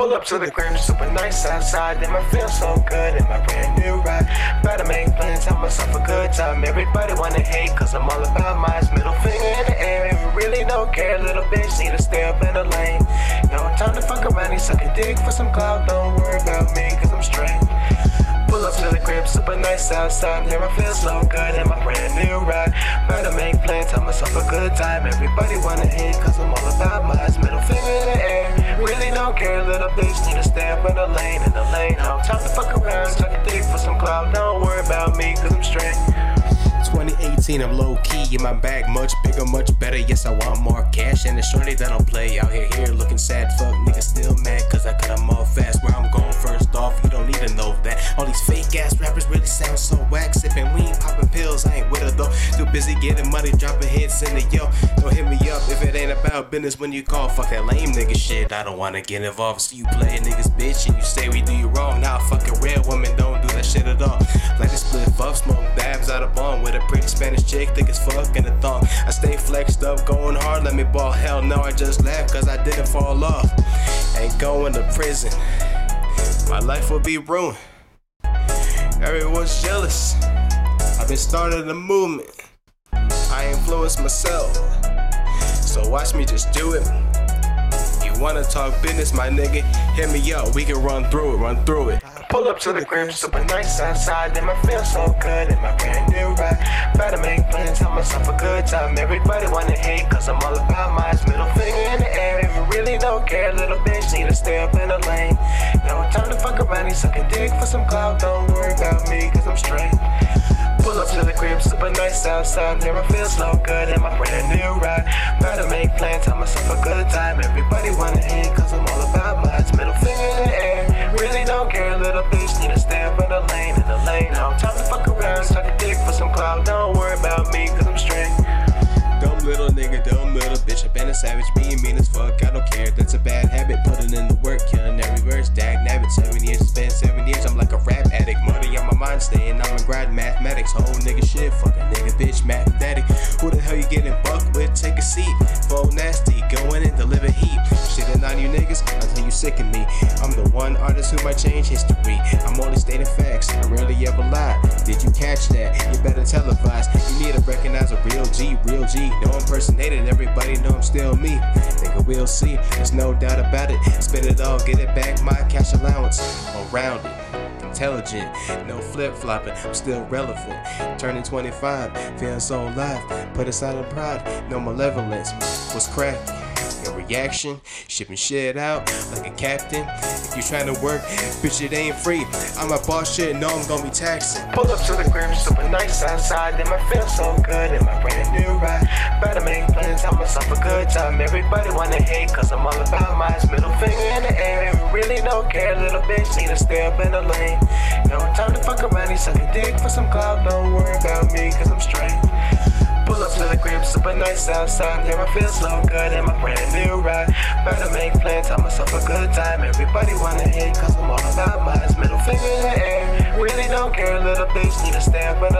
Pull up to the crib, super nice outside. Then I feel so good in my brand new ride. Better make plans, have myself a good time. Everybody wanna hate, cause I'm all about my Middle finger in the air, really don't care. Little bitch need to stay up in the lane. No time to fuck around, he's sucking dick for some clout. Don't worry about me, cause I'm straight. Pull up to the crib, super nice outside. Here I feel so good in my brand new ride. Better make plans, have myself a good time. Everybody wanna hate, 2018, I'm low key in my bag, much bigger, much better. Yes, I want more cash, and the shorty that don't play out here, here looking sad. Fuck, niggas still mad, cause I cut them off fast. Where I'm going first off, you don't to know that. All these fake busy getting money, dropping hits in the yo. Don't hit me up if it ain't about business when you call. Fuck that lame nigga shit, I don't wanna get involved. So you play niggas bitch, and you say we do you wrong. Now, nah, fucking real women don't do that shit at all. Like this split fuck, smoke dabs out of bomb with a pretty Spanish chick, thick as fuck in a thong. I stay flexed up, going hard, let me ball. Hell no, I just laugh cause I didn't fall off. Ain't going to prison, my life will be ruined. Everyone's jealous. I've been starting a movement. I influence myself. So watch me just do it. You wanna talk business, my nigga? Hit me up, we can run through it, run through it. Pull up to the crib, super nice outside. Then I feel so good in my brand new ride. Better make plans, have myself a good time. Everybody wanna hate, cause I'm all about mine. Middle finger in the air, if you really don't care. Little bitch need to stay up in the lane. No time to fuck around, he's sucking dick for some clout. Don't worry about me, cause I'm straight. Pull up to the crib, super nice outside. I feel so good in my brand new ride. Better make plans, have myself a good time. Everybody wanna hate, cause I'm all about my Middle finger on staying. I'm in grad mathematics. Whole nigga shit, fuck a nigga, bitch, mathematic. Who the hell you getting bucked with? Take a seat. Full nasty, go in and deliver heat. Shitting on you niggas until you sick of me. I'm the one artist who might change history. I'm only stating facts, I rarely ever lie. Did you catch that? You better televise. You need to recognize a real G, real G. No impersonating, everybody know I'm still me. Nigga, we'll see, there's no doubt about it. Spend it all, get it back, my cash allowance. Around it. Intelligent, no flip flopping, I'm still relevant. Turning 25, feeling so alive. Put aside the pride, no malevolence. What's cracking? Your reaction, shipping shit out like a captain. If you trying to work, bitch, it ain't free. I'm a boss shit, no, I'm gonna be taxing. Pull up to the crib, super nice outside. Then I feel so good in my brand new ride. Better make plans, myself a good time. Everybody wanna hate, cause I'm all about my Middle finger in the air, you really don't care. Little bitch need to stay up in the lane. No time to fuck around, he's sucking dick for some clout. Don't worry about me, cause I'm straight. Pull up to the crib, super nice outside. There I feel so good in my brand new ride. Better make plans, have myself a good time. Everybody wanna hate, cause I'm all about my Middle finger in the air, really don't care. Little bitch need to stay up in the